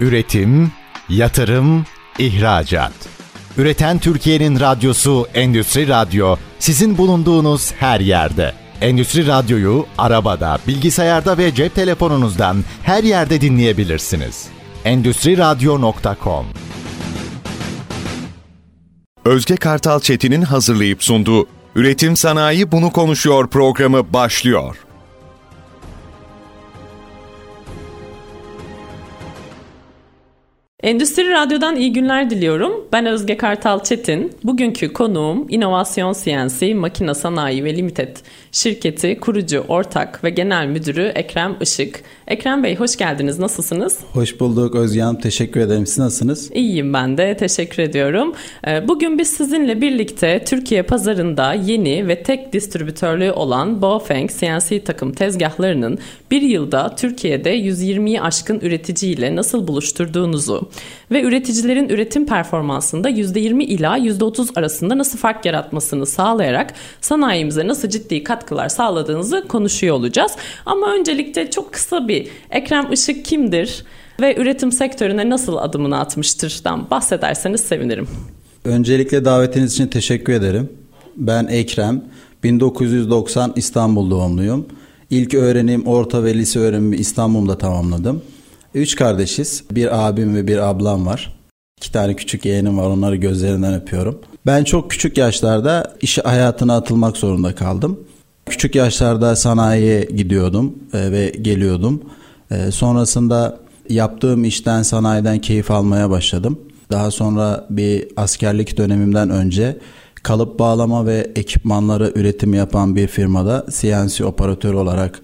Üretim, yatırım, ihracat. Üreten Türkiye'nin radyosu Endüstri Radyo sizin bulunduğunuz her yerde. Endüstri Radyo'yu arabada, bilgisayarda ve cep telefonunuzdan her yerde dinleyebilirsiniz. Endüstri Radyo.com Özge Kartal Çetin'in hazırlayıp sunduğu Üretim Sanayi Bunu Konuşuyor programı başlıyor. Endüstri Radyo'dan iyi günler diliyorum. Ben Özge Kartal Çetin. Bugünkü konuğum İnovasyon CNC Makina Sanayi ve Limited şirketi kurucu, ortak ve genel müdürü Ekrem Işık. Ekrem Bey hoş geldiniz. Nasılsınız? Hoş bulduk Özge Hanım. Teşekkür ederim. Siz nasılsınız? İyiyim ben de. Teşekkür ediyorum. Ee, bugün biz sizinle birlikte Türkiye pazarında yeni ve tek distribütörlüğü olan Baofeng CNC takım tezgahlarının bir yılda Türkiye'de 120'yi aşkın üreticiyle nasıl buluşturduğunuzu ve üreticilerin üretim performansında %20 ila %30 arasında nasıl fark yaratmasını sağlayarak sanayimize nasıl ciddi katkılar sağladığınızı konuşuyor olacağız. Ama öncelikle çok kısa bir Ekrem Işık kimdir ve üretim sektörüne nasıl adımını atmıştırdan bahsederseniz sevinirim. Öncelikle davetiniz için teşekkür ederim. Ben Ekrem, 1990 İstanbul doğumluyum. İlk öğrenim, orta ve lise öğrenimi İstanbul'da tamamladım. Üç kardeşiz. Bir abim ve bir ablam var. İki tane küçük yeğenim var. Onları gözlerinden öpüyorum. Ben çok küçük yaşlarda iş hayatına atılmak zorunda kaldım. Küçük yaşlarda sanayiye gidiyordum e, ve geliyordum. E, sonrasında yaptığım işten sanayiden keyif almaya başladım. Daha sonra bir askerlik dönemimden önce kalıp bağlama ve ekipmanları üretim yapan bir firmada CNC operatör olarak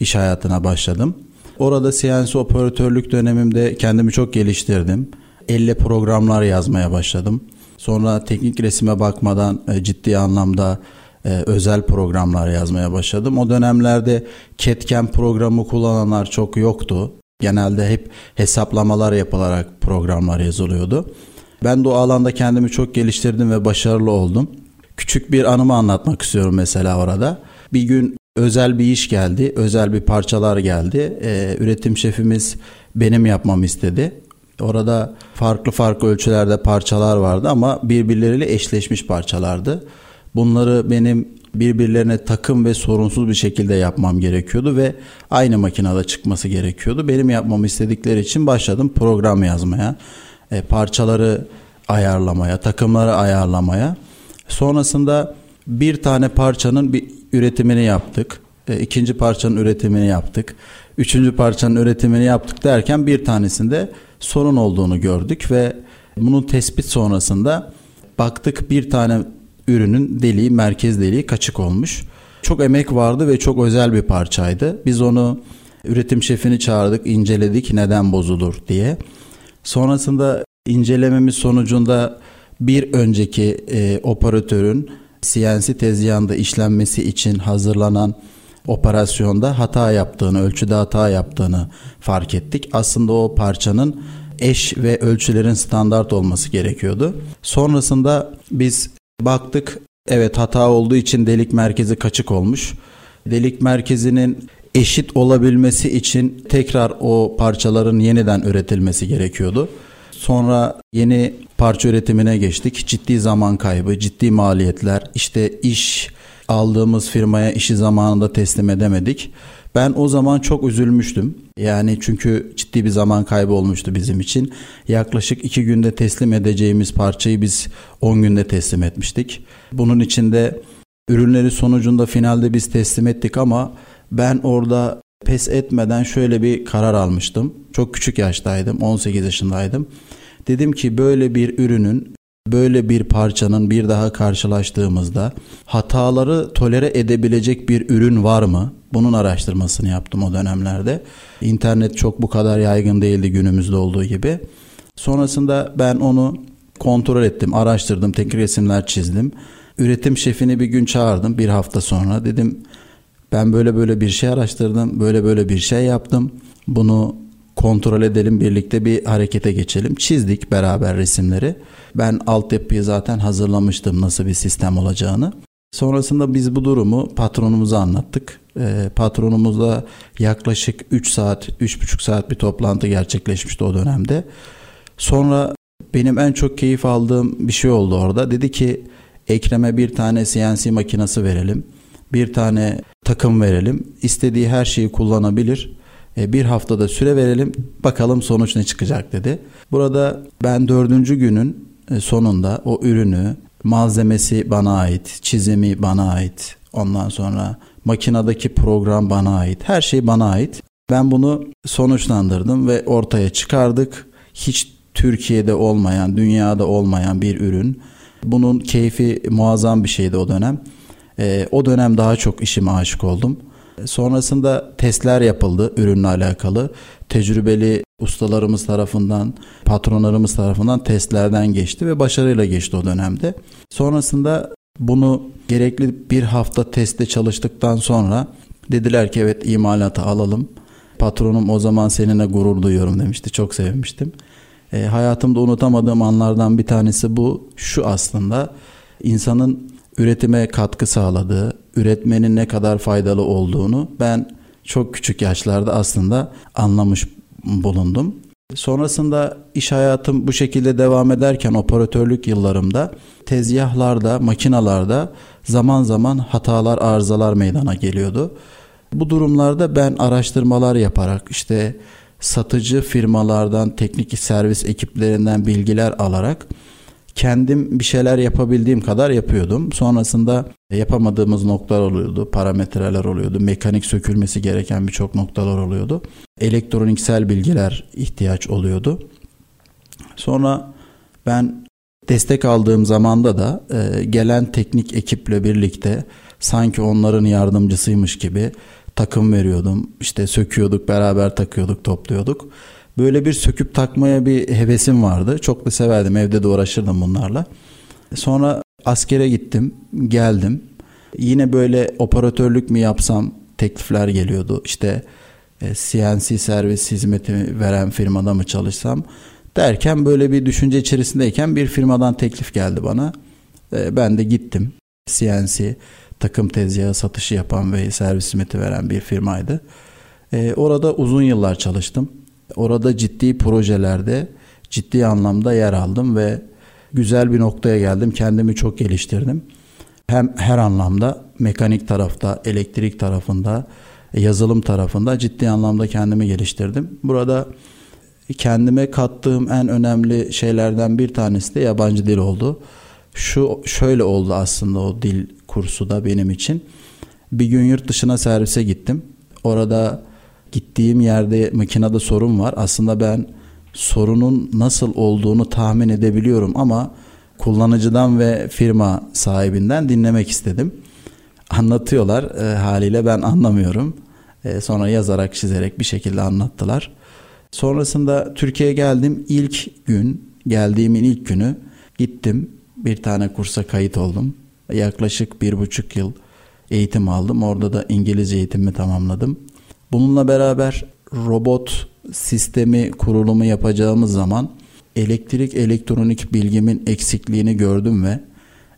iş hayatına başladım. Orada CNC operatörlük dönemimde kendimi çok geliştirdim. Elle programlar yazmaya başladım. Sonra teknik resime bakmadan e, ciddi anlamda e, özel programlar yazmaya başladım. O dönemlerde CAD-CAM programı kullananlar çok yoktu. Genelde hep hesaplamalar yapılarak programlar yazılıyordu. Ben de o alanda kendimi çok geliştirdim ve başarılı oldum. Küçük bir anımı anlatmak istiyorum mesela orada. Bir gün özel bir iş geldi, özel bir parçalar geldi. Ee, üretim şefimiz benim yapmamı istedi. Orada farklı farklı ölçülerde parçalar vardı ama birbirleriyle eşleşmiş parçalardı. Bunları benim birbirlerine takım ve sorunsuz bir şekilde yapmam gerekiyordu ve aynı makinede çıkması gerekiyordu. Benim yapmamı istedikleri için başladım program yazmaya, e, parçaları ayarlamaya, takımları ayarlamaya. Sonrasında bir tane parçanın bir üretimini yaptık. E, ikinci parçanın üretimini yaptık. Üçüncü parçanın üretimini yaptık derken bir tanesinde sorun olduğunu gördük ve bunun tespit sonrasında baktık bir tane ürünün deliği, merkez deliği kaçık olmuş. Çok emek vardı ve çok özel bir parçaydı. Biz onu üretim şefini çağırdık, inceledik neden bozulur diye. Sonrasında incelememiz sonucunda bir önceki e, operatörün CNC tezgahında işlenmesi için hazırlanan operasyonda hata yaptığını, ölçüde hata yaptığını fark ettik. Aslında o parçanın eş ve ölçülerin standart olması gerekiyordu. Sonrasında biz baktık evet hata olduğu için delik merkezi kaçık olmuş. Delik merkezinin eşit olabilmesi için tekrar o parçaların yeniden üretilmesi gerekiyordu. Sonra yeni parça üretimine geçtik. Ciddi zaman kaybı, ciddi maliyetler, işte iş aldığımız firmaya işi zamanında teslim edemedik. Ben o zaman çok üzülmüştüm. Yani çünkü ciddi bir zaman kaybı olmuştu bizim için. Yaklaşık iki günde teslim edeceğimiz parçayı biz 10 günde teslim etmiştik. Bunun içinde ürünleri sonucunda finalde biz teslim ettik ama ben orada pes etmeden şöyle bir karar almıştım. Çok küçük yaştaydım, 18 yaşındaydım. Dedim ki böyle bir ürünün böyle bir parçanın bir daha karşılaştığımızda hataları tolere edebilecek bir ürün var mı? Bunun araştırmasını yaptım o dönemlerde. İnternet çok bu kadar yaygın değildi günümüzde olduğu gibi. Sonrasında ben onu kontrol ettim, araştırdım, teknik resimler çizdim. Üretim şefini bir gün çağırdım bir hafta sonra. Dedim ben böyle böyle bir şey araştırdım, böyle böyle bir şey yaptım. Bunu kontrol edelim birlikte bir harekete geçelim. Çizdik beraber resimleri. Ben altyapıyı zaten hazırlamıştım nasıl bir sistem olacağını. Sonrasında biz bu durumu patronumuza anlattık. E, patronumuzla yaklaşık 3 saat, 3,5 saat bir toplantı gerçekleşmişti o dönemde. Sonra benim en çok keyif aldığım bir şey oldu orada. Dedi ki Ekrem'e bir tane CNC makinesi verelim. Bir tane takım verelim. İstediği her şeyi kullanabilir. E, bir haftada süre verelim. Bakalım sonuç ne çıkacak dedi. Burada ben dördüncü günün e, sonunda o ürünü malzemesi bana ait, çizimi bana ait. Ondan sonra makinedeki program bana ait. Her şey bana ait. Ben bunu sonuçlandırdım ve ortaya çıkardık. Hiç Türkiye'de olmayan, dünyada olmayan bir ürün. Bunun keyfi muazzam bir şeydi o dönem. E, o dönem daha çok işime aşık oldum. Sonrasında testler yapıldı ürünle alakalı. Tecrübeli ustalarımız tarafından, patronlarımız tarafından testlerden geçti ve başarıyla geçti o dönemde. Sonrasında bunu gerekli bir hafta testte çalıştıktan sonra dediler ki evet imalatı alalım. Patronum o zaman seninle gurur duyuyorum demişti. Çok sevmiştim. E, hayatımda unutamadığım anlardan bir tanesi bu. Şu aslında insanın üretime katkı sağladığı, üretmenin ne kadar faydalı olduğunu ben çok küçük yaşlarda aslında anlamış bulundum. Sonrasında iş hayatım bu şekilde devam ederken operatörlük yıllarımda tezgahlarda, makinalarda zaman zaman hatalar, arızalar meydana geliyordu. Bu durumlarda ben araştırmalar yaparak işte satıcı firmalardan, teknik servis ekiplerinden bilgiler alarak kendim bir şeyler yapabildiğim kadar yapıyordum. Sonrasında yapamadığımız noktalar oluyordu, parametreler oluyordu, mekanik sökülmesi gereken birçok noktalar oluyordu. Elektroniksel bilgiler ihtiyaç oluyordu. Sonra ben destek aldığım zamanda da e, gelen teknik ekiple birlikte sanki onların yardımcısıymış gibi takım veriyordum. İşte söküyorduk, beraber takıyorduk, topluyorduk. Böyle bir söküp takmaya bir hevesim vardı. Çok da severdim. Evde de uğraşırdım bunlarla. Sonra askere gittim, geldim. Yine böyle operatörlük mü yapsam teklifler geliyordu. İşte CNC e, servis hizmeti veren firmada mı çalışsam derken böyle bir düşünce içerisindeyken bir firmadan teklif geldi bana. E, ben de gittim. CNC takım tezgahı satışı yapan ve servis hizmeti veren bir firmaydı. E, orada uzun yıllar çalıştım. Orada ciddi projelerde ciddi anlamda yer aldım ve güzel bir noktaya geldim. Kendimi çok geliştirdim. Hem her anlamda mekanik tarafta, elektrik tarafında, yazılım tarafında ciddi anlamda kendimi geliştirdim. Burada kendime kattığım en önemli şeylerden bir tanesi de yabancı dil oldu. Şu şöyle oldu aslında o dil kursu da benim için. Bir gün yurt dışına servise gittim. Orada gittiğim yerde makinede sorun var. Aslında ben sorunun nasıl olduğunu tahmin edebiliyorum ama kullanıcıdan ve firma sahibinden dinlemek istedim. Anlatıyorlar e, haliyle ben anlamıyorum. E, sonra yazarak çizerek bir şekilde anlattılar. Sonrasında Türkiye'ye geldim. İlk gün geldiğimin ilk günü gittim. Bir tane kursa kayıt oldum. Yaklaşık bir buçuk yıl eğitim aldım. Orada da İngilizce eğitimimi tamamladım. Bununla beraber robot sistemi kurulumu yapacağımız zaman elektrik elektronik bilgimin eksikliğini gördüm ve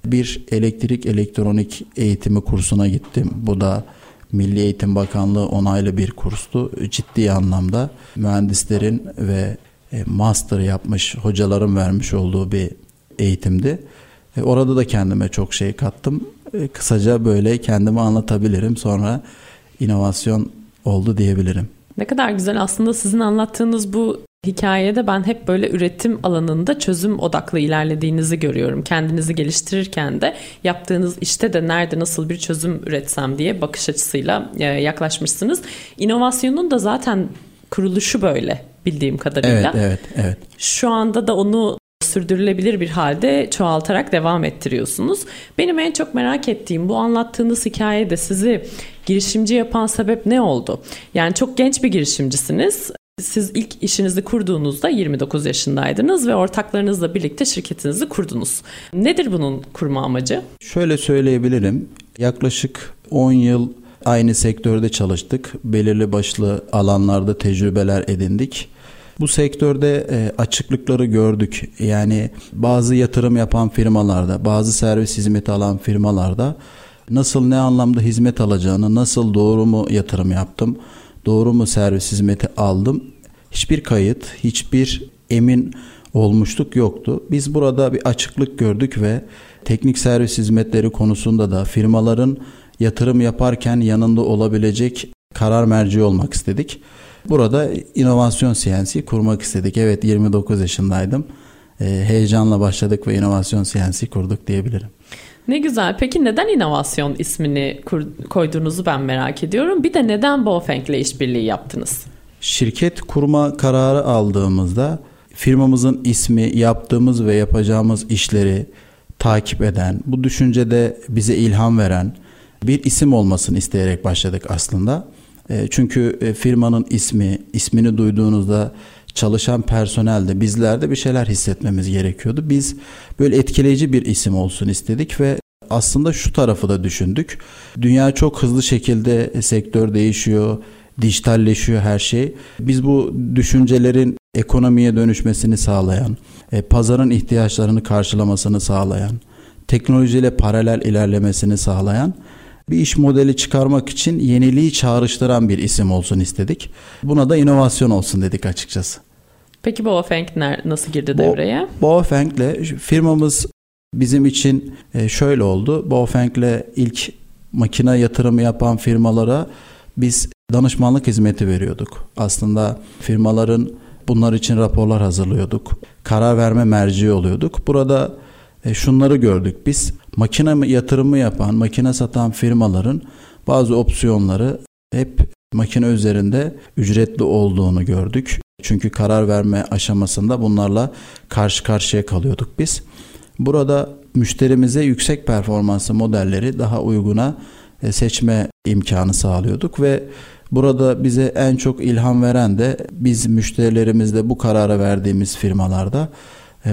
bir elektrik elektronik eğitimi kursuna gittim. Bu da Milli Eğitim Bakanlığı onaylı bir kurstu. Ciddi anlamda mühendislerin ve e, master yapmış hocaların vermiş olduğu bir eğitimdi. E, orada da kendime çok şey kattım. E, kısaca böyle kendimi anlatabilirim. Sonra inovasyon oldu diyebilirim. Ne kadar güzel aslında sizin anlattığınız bu hikayede ben hep böyle üretim alanında çözüm odaklı ilerlediğinizi görüyorum. Kendinizi geliştirirken de yaptığınız işte de nerede nasıl bir çözüm üretsem diye bakış açısıyla e, yaklaşmışsınız. İnovasyonun da zaten kuruluşu böyle bildiğim kadarıyla. Evet, evet, evet. Şu anda da onu sürdürülebilir bir halde çoğaltarak devam ettiriyorsunuz. Benim en çok merak ettiğim bu anlattığınız hikayede sizi girişimci yapan sebep ne oldu? Yani çok genç bir girişimcisiniz. Siz ilk işinizi kurduğunuzda 29 yaşındaydınız ve ortaklarınızla birlikte şirketinizi kurdunuz. Nedir bunun kurma amacı? Şöyle söyleyebilirim. Yaklaşık 10 yıl aynı sektörde çalıştık. Belirli başlı alanlarda tecrübeler edindik. Bu sektörde e, açıklıkları gördük. Yani bazı yatırım yapan firmalarda, bazı servis hizmeti alan firmalarda nasıl ne anlamda hizmet alacağını, nasıl doğru mu yatırım yaptım, doğru mu servis hizmeti aldım. Hiçbir kayıt, hiçbir emin olmuşluk yoktu. Biz burada bir açıklık gördük ve teknik servis hizmetleri konusunda da firmaların yatırım yaparken yanında olabilecek karar merci olmak istedik. Burada inovasyon CNC kurmak istedik. Evet 29 yaşındaydım. Ee, heyecanla başladık ve inovasyon CNC kurduk diyebilirim. Ne güzel. Peki neden inovasyon ismini koyduğunuzu ben merak ediyorum. Bir de neden Bofeng ile işbirliği yaptınız? Şirket kurma kararı aldığımızda firmamızın ismi, yaptığımız ve yapacağımız işleri takip eden, bu düşüncede bize ilham veren bir isim olmasını isteyerek başladık aslında. E, çünkü e, firmanın ismi, ismini duyduğunuzda çalışan personelde bizlerde bir şeyler hissetmemiz gerekiyordu. Biz böyle etkileyici bir isim olsun istedik ve aslında şu tarafı da düşündük. Dünya çok hızlı şekilde sektör değişiyor, dijitalleşiyor her şey. Biz bu düşüncelerin ekonomiye dönüşmesini sağlayan, e, pazarın ihtiyaçlarını karşılamasını sağlayan, teknolojiyle paralel ilerlemesini sağlayan bir iş modeli çıkarmak için yeniliği çağrıştıran bir isim olsun istedik. Buna da inovasyon olsun dedik açıkçası. Peki Boafeng nasıl girdi devreye? Boafeng'le firmamız bizim için e, şöyle oldu. Boafeng'le ilk makine yatırımı yapan firmalara biz danışmanlık hizmeti veriyorduk. Aslında firmaların bunlar için raporlar hazırlıyorduk. Karar verme merci oluyorduk. Burada e, şunları gördük biz. Makine yatırımı yapan, makine satan firmaların bazı opsiyonları hep makine üzerinde ücretli olduğunu gördük. Çünkü karar verme aşamasında bunlarla karşı karşıya kalıyorduk biz. Burada müşterimize yüksek performanslı modelleri daha uyguna e, seçme imkanı sağlıyorduk ve burada bize en çok ilham veren de biz müşterilerimizle bu karara verdiğimiz firmalarda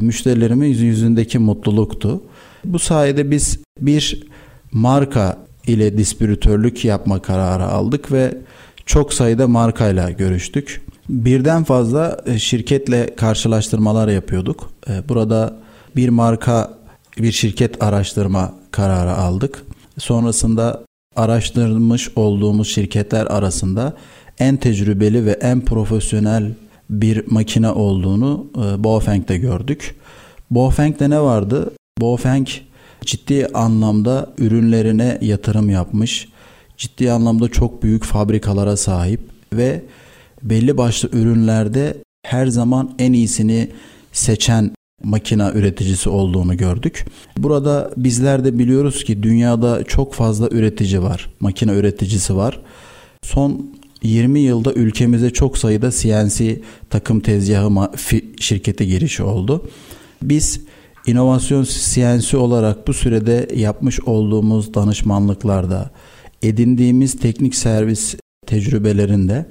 müşterilerimin yüzündeki mutluluktu. Bu sayede biz bir marka ile distribütörlük yapma kararı aldık ve çok sayıda markayla görüştük. Birden fazla e, şirketle karşılaştırmalar yapıyorduk. E, burada bir marka, bir şirket araştırma kararı aldık. Sonrasında araştırmış olduğumuz şirketler arasında en tecrübeli ve en profesyonel bir makine olduğunu e, gördük. Baofeng'de ne vardı? Baofeng ciddi anlamda ürünlerine yatırım yapmış. Ciddi anlamda çok büyük fabrikalara sahip ve belli başlı ürünlerde her zaman en iyisini seçen makina üreticisi olduğunu gördük. Burada bizler de biliyoruz ki dünyada çok fazla üretici var. Makine üreticisi var. Son 20 yılda ülkemize çok sayıda CNC takım tezgahı şirketi girişi oldu. Biz inovasyon CNC olarak bu sürede yapmış olduğumuz danışmanlıklarda, edindiğimiz teknik servis tecrübelerinde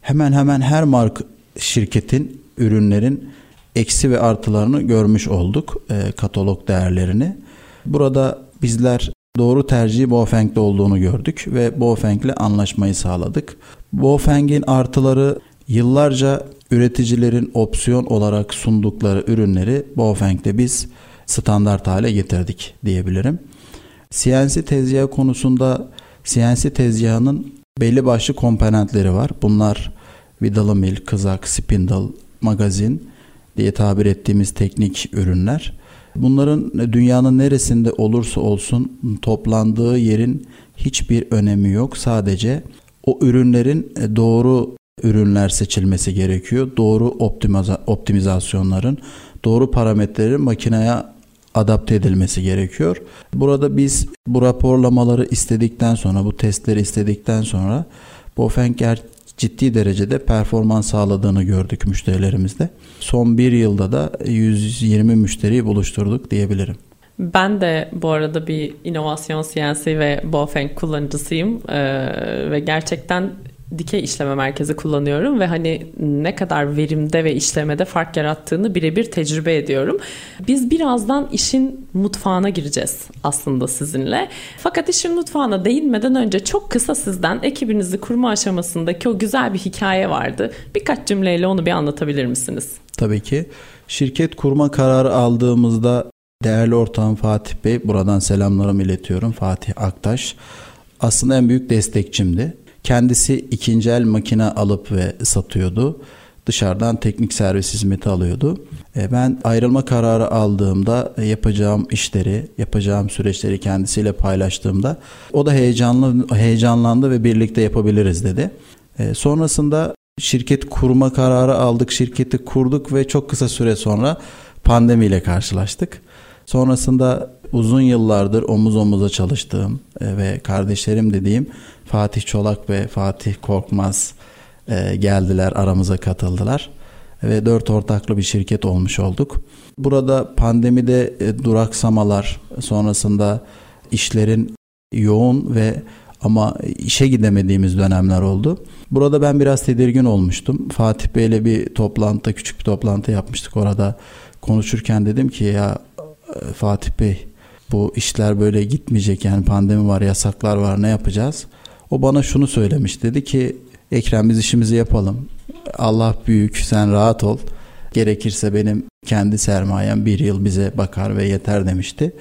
hemen hemen her mark şirketin ürünlerin eksi ve artılarını görmüş olduk e, katalog değerlerini. Burada bizler doğru tercihi Baofeng'de olduğunu gördük ve Baofeng'le anlaşmayı sağladık. Baofeng'in artıları yıllarca üreticilerin opsiyon olarak sundukları ürünleri Baofeng'de biz standart hale getirdik diyebilirim. CNC tezgahı konusunda CNC tezgahının belli başlı komponentleri var. Bunlar vidalı mil, kızak, spindle, magazin diye tabir ettiğimiz teknik ürünler. Bunların dünyanın neresinde olursa olsun toplandığı yerin hiçbir önemi yok. Sadece o ürünlerin doğru ürünler seçilmesi gerekiyor. Doğru optimiza- optimizasyonların, doğru parametrelerin makineye adapte edilmesi gerekiyor. Burada biz bu raporlamaları istedikten sonra, bu testleri istedikten sonra Bofenker ciddi derecede performans sağladığını gördük müşterilerimizde. Son bir yılda da 120 müşteriyi buluşturduk diyebilirim. Ben de bu arada bir inovasyon CNC ve Bofeng kullanıcısıyım ee, ve gerçekten dikey işleme merkezi kullanıyorum ve hani ne kadar verimde ve işlemede fark yarattığını birebir tecrübe ediyorum. Biz birazdan işin mutfağına gireceğiz aslında sizinle. Fakat işin mutfağına değinmeden önce çok kısa sizden ekibinizi kurma aşamasındaki o güzel bir hikaye vardı. Birkaç cümleyle onu bir anlatabilir misiniz? Tabii ki. Şirket kurma kararı aldığımızda Değerli ortağım Fatih Bey, buradan selamlarımı iletiyorum. Fatih Aktaş. Aslında en büyük destekçimdi. Kendisi ikinci el makine alıp ve satıyordu. Dışarıdan teknik servis hizmeti alıyordu. E, ben ayrılma kararı aldığımda yapacağım işleri, yapacağım süreçleri kendisiyle paylaştığımda o da heyecanlı heyecanlandı ve birlikte yapabiliriz dedi. E, sonrasında şirket kurma kararı aldık, şirketi kurduk ve çok kısa süre sonra pandemiyle karşılaştık. Sonrasında uzun yıllardır omuz omuza çalıştığım ve kardeşlerim dediğim Fatih Çolak ve Fatih Korkmaz geldiler, aramıza katıldılar ve dört ortaklı bir şirket olmuş olduk. Burada pandemide e, duraksamalar sonrasında işlerin yoğun ve ama işe gidemediğimiz dönemler oldu. Burada ben biraz tedirgin olmuştum. Fatih Bey'le bir toplantıda küçük bir toplantı yapmıştık orada. Konuşurken dedim ki ya e, Fatih Bey bu işler böyle gitmeyecek yani pandemi var yasaklar var ne yapacağız? O bana şunu söylemiş dedi ki Ekrem biz işimizi yapalım. Allah büyük sen rahat ol. Gerekirse benim kendi sermayem bir yıl bize bakar ve yeter demişti.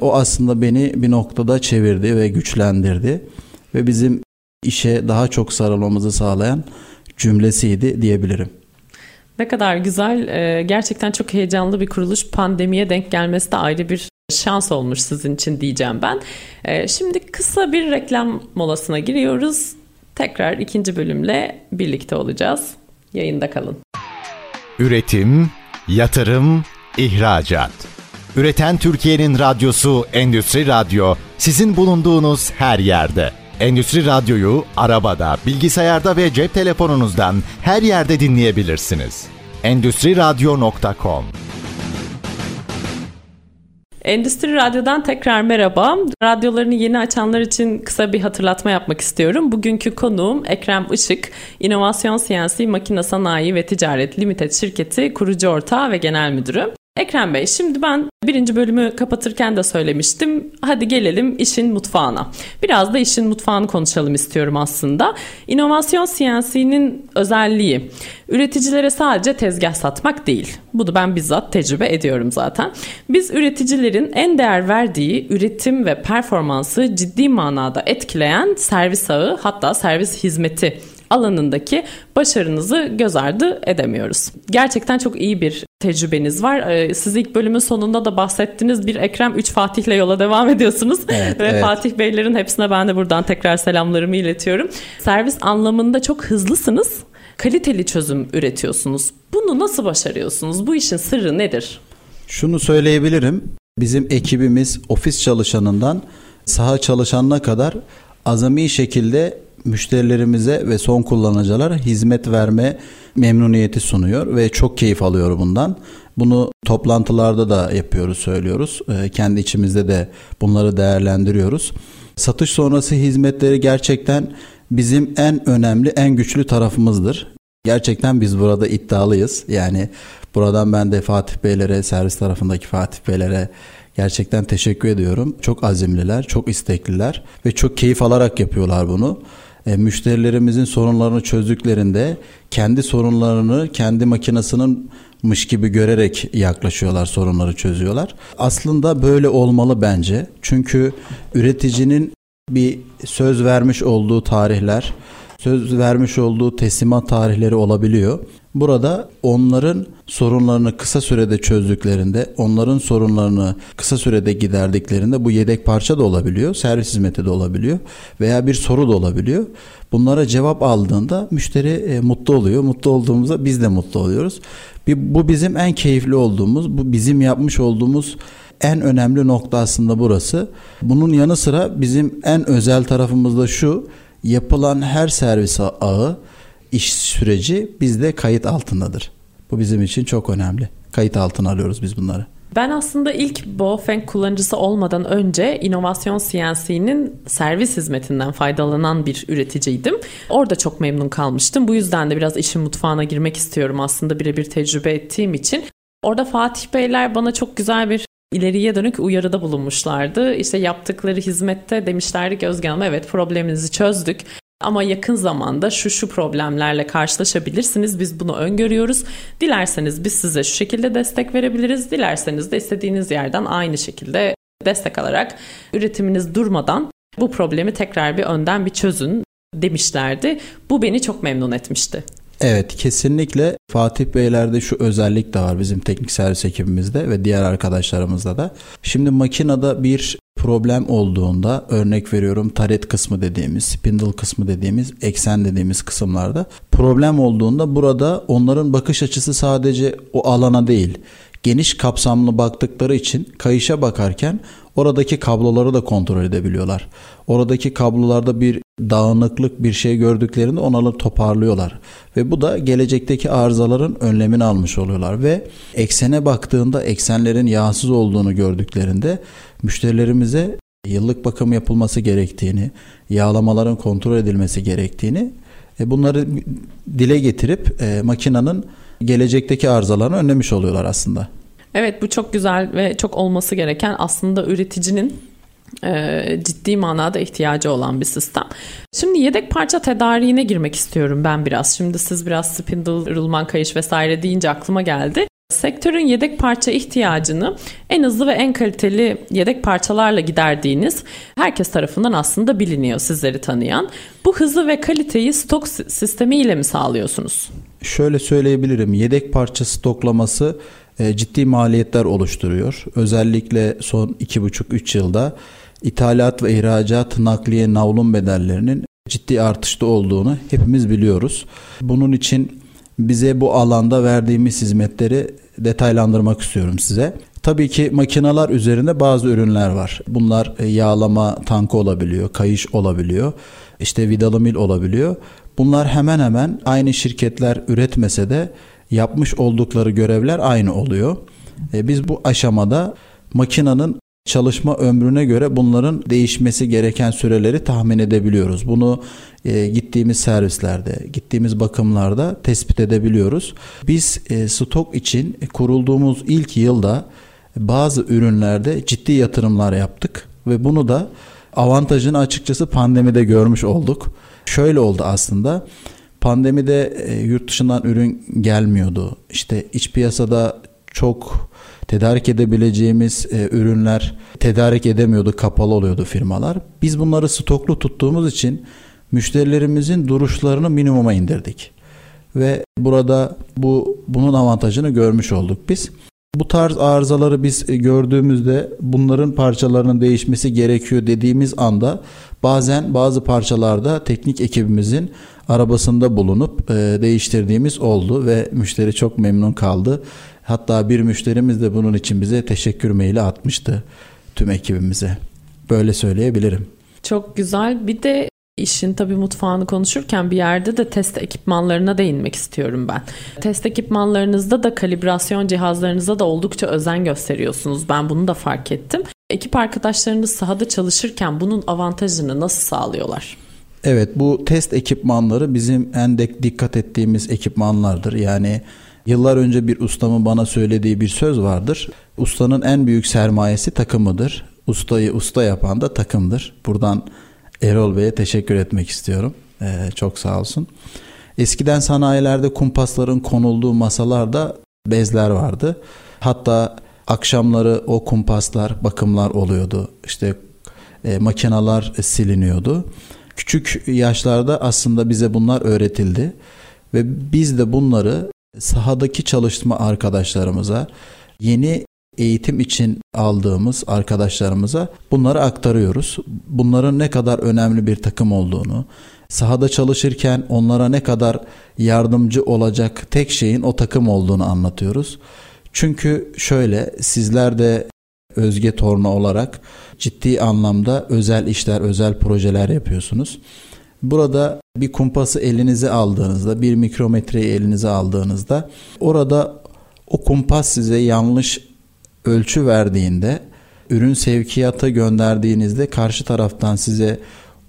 O aslında beni bir noktada çevirdi ve güçlendirdi. Ve bizim işe daha çok sarılmamızı sağlayan cümlesiydi diyebilirim. Ne kadar güzel. Ee, gerçekten çok heyecanlı bir kuruluş. Pandemiye denk gelmesi de ayrı bir şans olmuş sizin için diyeceğim ben. Ee, şimdi kısa bir reklam molasına giriyoruz. Tekrar ikinci bölümle birlikte olacağız. Yayında kalın. Üretim, yatırım, ihracat. Üreten Türkiye'nin radyosu Endüstri Radyo sizin bulunduğunuz her yerde. Endüstri Radyo'yu arabada, bilgisayarda ve cep telefonunuzdan her yerde dinleyebilirsiniz. Endüstri Radyo.com Endüstri Radyo'dan tekrar merhaba. Radyolarını yeni açanlar için kısa bir hatırlatma yapmak istiyorum. Bugünkü konuğum Ekrem Işık, İnovasyon CNC Makine Sanayi ve Ticaret Limited şirketi kurucu ortağı ve genel müdürü. Ekrem Bey şimdi ben birinci bölümü kapatırken de söylemiştim. Hadi gelelim işin mutfağına. Biraz da işin mutfağını konuşalım istiyorum aslında. İnovasyon CNC'nin özelliği üreticilere sadece tezgah satmak değil. Bunu ben bizzat tecrübe ediyorum zaten. Biz üreticilerin en değer verdiği üretim ve performansı ciddi manada etkileyen servis ağı hatta servis hizmeti alanındaki başarınızı göz ardı edemiyoruz. Gerçekten çok iyi bir tecrübeniz var. Ee, siz ilk bölümün sonunda da bahsettiniz bir Ekrem 3 Fatih'le yola devam ediyorsunuz. Evet, Ve evet. Fatih Beylerin hepsine ben de buradan tekrar selamlarımı iletiyorum. Servis anlamında çok hızlısınız. Kaliteli çözüm üretiyorsunuz. Bunu nasıl başarıyorsunuz? Bu işin sırrı nedir? Şunu söyleyebilirim. Bizim ekibimiz ofis çalışanından saha çalışanına kadar azami şekilde müşterilerimize ve son kullanıcılara hizmet verme memnuniyeti sunuyor ve çok keyif alıyor bundan. Bunu toplantılarda da yapıyoruz, söylüyoruz. Ee, kendi içimizde de bunları değerlendiriyoruz. Satış sonrası hizmetleri gerçekten bizim en önemli, en güçlü tarafımızdır. Gerçekten biz burada iddialıyız. Yani buradan ben de Fatih Beylere, servis tarafındaki Fatih Beylere gerçekten teşekkür ediyorum. Çok azimliler, çok istekliler ve çok keyif alarak yapıyorlar bunu e, müşterilerimizin sorunlarını çözdüklerinde kendi sorunlarını kendi makinesinin mış gibi görerek yaklaşıyorlar, sorunları çözüyorlar. Aslında böyle olmalı bence. Çünkü üreticinin bir söz vermiş olduğu tarihler, söz vermiş olduğu teslimat tarihleri olabiliyor. Burada onların sorunlarını kısa sürede çözdüklerinde, onların sorunlarını kısa sürede giderdiklerinde bu yedek parça da olabiliyor, servis hizmeti de olabiliyor veya bir soru da olabiliyor. Bunlara cevap aldığında müşteri e, mutlu oluyor. Mutlu olduğumuzda biz de mutlu oluyoruz. Bir, bu bizim en keyifli olduğumuz, bu bizim yapmış olduğumuz en önemli nokta aslında burası. Bunun yanı sıra bizim en özel tarafımız da şu. Yapılan her servis ağı iş süreci bizde kayıt altındadır. Bu bizim için çok önemli. Kayıt altına alıyoruz biz bunları. Ben aslında ilk Baofeng kullanıcısı olmadan önce inovasyon CNC'nin servis hizmetinden faydalanan bir üreticiydim. Orada çok memnun kalmıştım. Bu yüzden de biraz işin mutfağına girmek istiyorum aslında birebir tecrübe ettiğim için. Orada Fatih Beyler bana çok güzel bir ileriye dönük uyarıda bulunmuşlardı. İşte yaptıkları hizmette demişlerdi ki Özge Hanım evet probleminizi çözdük. Ama yakın zamanda şu şu problemlerle karşılaşabilirsiniz. Biz bunu öngörüyoruz. Dilerseniz biz size şu şekilde destek verebiliriz. Dilerseniz de istediğiniz yerden aynı şekilde destek alarak üretiminiz durmadan bu problemi tekrar bir önden bir çözün demişlerdi. Bu beni çok memnun etmişti. Evet kesinlikle Fatih Beyler'de şu özellik de var bizim teknik servis ekibimizde ve diğer arkadaşlarımızda da. Şimdi makinede bir problem olduğunda örnek veriyorum taret kısmı dediğimiz, spindle kısmı dediğimiz, eksen dediğimiz kısımlarda problem olduğunda burada onların bakış açısı sadece o alana değil geniş kapsamlı baktıkları için kayışa bakarken oradaki kabloları da kontrol edebiliyorlar. Oradaki kablolarda bir dağınıklık bir şey gördüklerinde onları toparlıyorlar. Ve bu da gelecekteki arızaların önlemini almış oluyorlar. Ve eksene baktığında eksenlerin yağsız olduğunu gördüklerinde müşterilerimize yıllık bakım yapılması gerektiğini, yağlamaların kontrol edilmesi gerektiğini e, bunları dile getirip e, makinenin gelecekteki arızalarını önlemiş oluyorlar aslında. Evet bu çok güzel ve çok olması gereken aslında üreticinin e, ciddi manada ihtiyacı olan bir sistem. Şimdi yedek parça tedariğine girmek istiyorum ben biraz. Şimdi siz biraz spindle, rulman kayış vesaire deyince aklıma geldi. Sektörün yedek parça ihtiyacını en hızlı ve en kaliteli yedek parçalarla giderdiğiniz herkes tarafından aslında biliniyor sizleri tanıyan. Bu hızı ve kaliteyi stok sistemiyle mi sağlıyorsunuz? Şöyle söyleyebilirim. Yedek parça stoklaması ciddi maliyetler oluşturuyor. Özellikle son 2,5-3 yılda ithalat ve ihracat nakliye navlun bedellerinin ciddi artışta olduğunu hepimiz biliyoruz. Bunun için bize bu alanda verdiğimiz hizmetleri detaylandırmak istiyorum size. Tabii ki makineler üzerinde bazı ürünler var. Bunlar e, yağlama tankı olabiliyor, kayış olabiliyor, işte vidalı mil olabiliyor. Bunlar hemen hemen aynı şirketler üretmese de yapmış oldukları görevler aynı oluyor. E, biz bu aşamada makinenin çalışma ömrüne göre bunların değişmesi gereken süreleri tahmin edebiliyoruz. Bunu e, gittiğimiz servislerde, gittiğimiz bakımlarda tespit edebiliyoruz. Biz e, stok için kurulduğumuz ilk yılda bazı ürünlerde ciddi yatırımlar yaptık ve bunu da avantajını açıkçası pandemide görmüş olduk. Şöyle oldu aslında. Pandemide e, yurt dışından ürün gelmiyordu. İşte iç piyasada çok tedarik edebileceğimiz e, ürünler tedarik edemiyordu, kapalı oluyordu firmalar. Biz bunları stoklu tuttuğumuz için müşterilerimizin duruşlarını minimuma indirdik. Ve burada bu bunun avantajını görmüş olduk biz. Bu tarz arızaları biz gördüğümüzde bunların parçalarının değişmesi gerekiyor dediğimiz anda bazen bazı parçalarda teknik ekibimizin arabasında bulunup e, değiştirdiğimiz oldu ve müşteri çok memnun kaldı. Hatta bir müşterimiz de bunun için bize teşekkür maili atmıştı tüm ekibimize. Böyle söyleyebilirim. Çok güzel. Bir de işin tabii mutfağını konuşurken bir yerde de test ekipmanlarına değinmek istiyorum ben. Test ekipmanlarınızda da kalibrasyon cihazlarınıza da oldukça özen gösteriyorsunuz. Ben bunu da fark ettim. Ekip arkadaşlarınız sahada çalışırken bunun avantajını nasıl sağlıyorlar? Evet bu test ekipmanları bizim en de dikkat ettiğimiz ekipmanlardır. Yani yıllar önce bir ustamın bana söylediği bir söz vardır. Ustanın en büyük sermayesi takımıdır. Ustayı usta yapan da takımdır. Buradan Erol Bey'e teşekkür etmek istiyorum. Ee, çok sağ olsun. Eskiden sanayilerde kumpasların konulduğu masalarda bezler vardı. Hatta akşamları o kumpaslar bakımlar oluyordu. İşte e, makineler siliniyordu. Küçük yaşlarda aslında bize bunlar öğretildi ve biz de bunları sahadaki çalışma arkadaşlarımıza, yeni eğitim için aldığımız arkadaşlarımıza bunları aktarıyoruz. Bunların ne kadar önemli bir takım olduğunu, sahada çalışırken onlara ne kadar yardımcı olacak tek şeyin o takım olduğunu anlatıyoruz. Çünkü şöyle sizler de Özge Torna olarak ciddi anlamda özel işler, özel projeler yapıyorsunuz. Burada bir kumpası elinize aldığınızda, bir mikrometreyi elinize aldığınızda orada o kumpas size yanlış ölçü verdiğinde, ürün sevkiyata gönderdiğinizde karşı taraftan size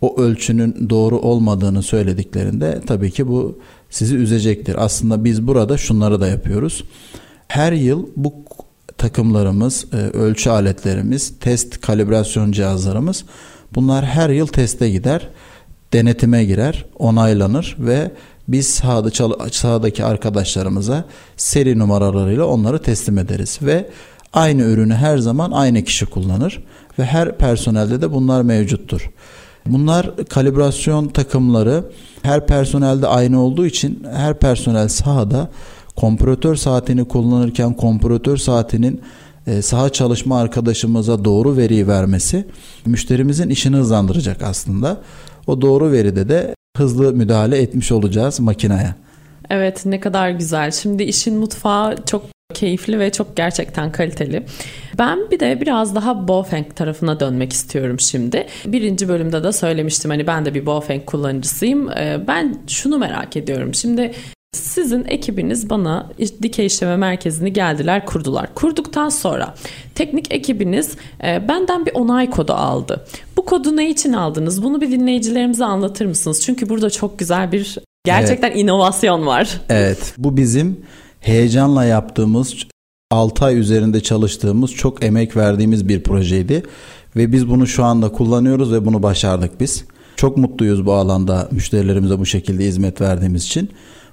o ölçünün doğru olmadığını söylediklerinde tabii ki bu sizi üzecektir. Aslında biz burada şunları da yapıyoruz. Her yıl bu takımlarımız, e, ölçü aletlerimiz, test kalibrasyon cihazlarımız bunlar her yıl teste gider. denetime girer, onaylanır ve biz sahada sahadaki arkadaşlarımıza seri numaralarıyla onları teslim ederiz ve aynı ürünü her zaman aynı kişi kullanır ve her personelde de bunlar mevcuttur. Bunlar kalibrasyon takımları her personelde aynı olduğu için her personel sahada kompresör saatini kullanırken kompresör saatinin e, saha çalışma arkadaşımıza doğru veriyi vermesi müşterimizin işini hızlandıracak aslında. O doğru veride de hızlı müdahale etmiş olacağız makineye. Evet ne kadar güzel. Şimdi işin mutfağı çok keyifli ve çok gerçekten kaliteli. Ben bir de biraz daha Bofeng tarafına dönmek istiyorum şimdi. Birinci bölümde de söylemiştim hani ben de bir Bofeng kullanıcısıyım. Ee, ben şunu merak ediyorum. Şimdi sizin ekibiniz bana dikey işleme merkezini geldiler kurdular. Kurduktan sonra teknik ekibiniz e, benden bir onay kodu aldı. Bu kodu ne için aldınız? Bunu bir dinleyicilerimize anlatır mısınız? Çünkü burada çok güzel bir gerçekten evet. inovasyon var. Evet bu bizim heyecanla yaptığımız 6 ay üzerinde çalıştığımız çok emek verdiğimiz bir projeydi. Ve biz bunu şu anda kullanıyoruz ve bunu başardık biz. Çok mutluyuz bu alanda müşterilerimize bu şekilde hizmet verdiğimiz için.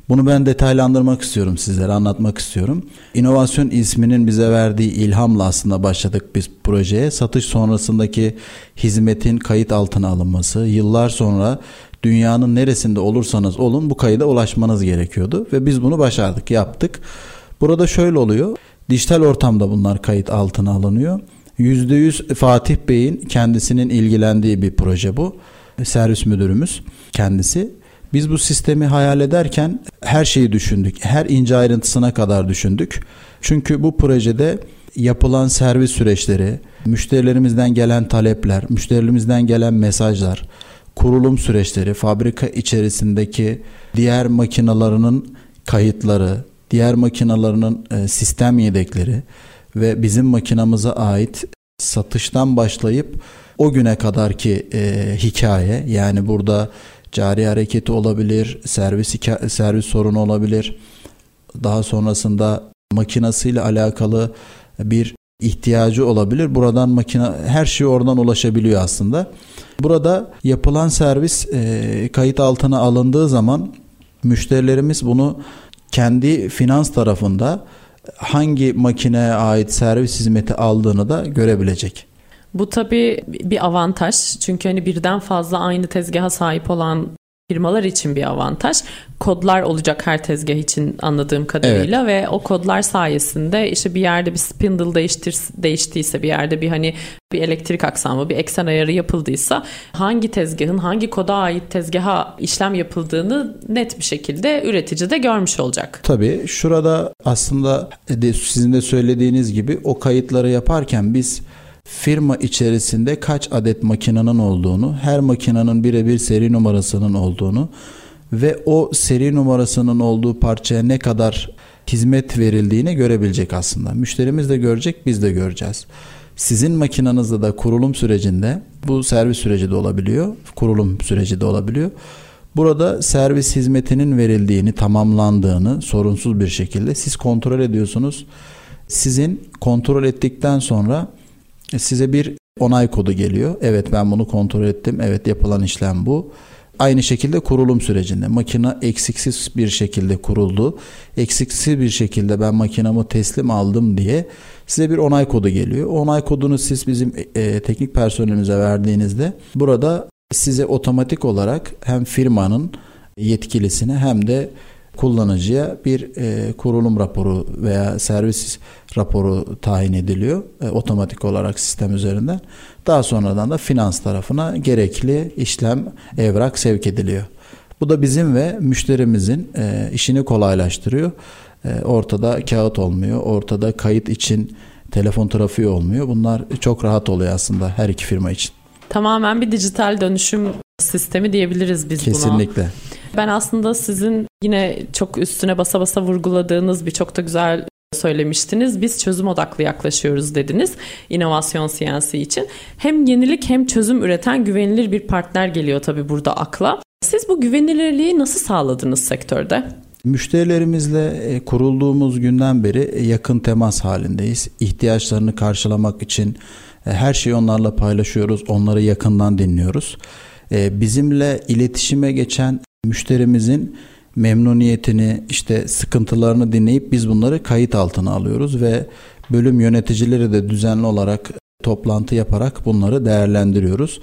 Bunu ben detaylandırmak istiyorum sizlere anlatmak istiyorum. İnovasyon isminin bize verdiği ilhamla aslında başladık biz projeye. Satış sonrasındaki hizmetin kayıt altına alınması, yıllar sonra dünyanın neresinde olursanız olun bu kayıda ulaşmanız gerekiyordu ve biz bunu başardık, yaptık. Burada şöyle oluyor. Dijital ortamda bunlar kayıt altına alınıyor. %100 Fatih Bey'in kendisinin ilgilendiği bir proje bu. Servis müdürümüz kendisi. Biz bu sistemi hayal ederken her şeyi düşündük. Her ince ayrıntısına kadar düşündük. Çünkü bu projede yapılan servis süreçleri, müşterilerimizden gelen talepler, müşterilerimizden gelen mesajlar, kurulum süreçleri, fabrika içerisindeki diğer makinalarının kayıtları, diğer makinalarının e, sistem yedekleri ve bizim makinamıza ait satıştan başlayıp o güne kadarki e, hikaye yani burada cari hareketi olabilir, servis servis sorunu olabilir. Daha sonrasında makinasıyla alakalı bir ihtiyacı olabilir. Buradan makine her şey oradan ulaşabiliyor aslında. Burada yapılan servis e, kayıt altına alındığı zaman müşterilerimiz bunu kendi finans tarafında hangi makineye ait servis hizmeti aldığını da görebilecek. Bu tabii bir avantaj. Çünkü hani birden fazla aynı tezgaha sahip olan firmalar için bir avantaj. Kodlar olacak her tezgah için anladığım kadarıyla evet. ve o kodlar sayesinde işte bir yerde bir spindle değiştir, değiştiyse bir yerde bir hani bir elektrik aksamı, bir eksen ayarı yapıldıysa hangi tezgahın hangi koda ait tezgaha işlem yapıldığını net bir şekilde üretici de görmüş olacak. Tabii şurada aslında sizin de söylediğiniz gibi o kayıtları yaparken biz firma içerisinde kaç adet makinenin olduğunu, her makinenin birebir seri numarasının olduğunu ve o seri numarasının olduğu parçaya ne kadar hizmet verildiğini görebilecek aslında. Müşterimiz de görecek, biz de göreceğiz. Sizin makinenizde de kurulum sürecinde bu servis süreci de olabiliyor, kurulum süreci de olabiliyor. Burada servis hizmetinin verildiğini, tamamlandığını sorunsuz bir şekilde siz kontrol ediyorsunuz. Sizin kontrol ettikten sonra size bir onay kodu geliyor. Evet ben bunu kontrol ettim. Evet yapılan işlem bu. Aynı şekilde kurulum sürecinde makine eksiksiz bir şekilde kuruldu. Eksiksiz bir şekilde ben makinamı teslim aldım diye size bir onay kodu geliyor. onay kodunu siz bizim e, teknik personelimize verdiğinizde burada size otomatik olarak hem firmanın yetkilisine hem de kullanıcıya bir e, kurulum raporu veya servis raporu tayin ediliyor e, otomatik olarak sistem üzerinden. Daha sonradan da finans tarafına gerekli işlem evrak sevk ediliyor. Bu da bizim ve müşterimizin e, işini kolaylaştırıyor. E, ortada kağıt olmuyor, ortada kayıt için telefon trafiği olmuyor. Bunlar çok rahat oluyor aslında her iki firma için. Tamamen bir dijital dönüşüm sistemi diyebiliriz biz Kesinlikle. buna. Kesinlikle. Ben aslında sizin yine çok üstüne basa basa vurguladığınız bir çok da güzel söylemiştiniz. Biz çözüm odaklı yaklaşıyoruz dediniz inovasyon CNC için. Hem yenilik hem çözüm üreten güvenilir bir partner geliyor tabii burada akla. Siz bu güvenilirliği nasıl sağladınız sektörde? Müşterilerimizle e, kurulduğumuz günden beri e, yakın temas halindeyiz. İhtiyaçlarını karşılamak için e, her şeyi onlarla paylaşıyoruz, onları yakından dinliyoruz. bizimle iletişime geçen müşterimizin memnuniyetini işte sıkıntılarını dinleyip biz bunları kayıt altına alıyoruz ve bölüm yöneticileri de düzenli olarak toplantı yaparak bunları değerlendiriyoruz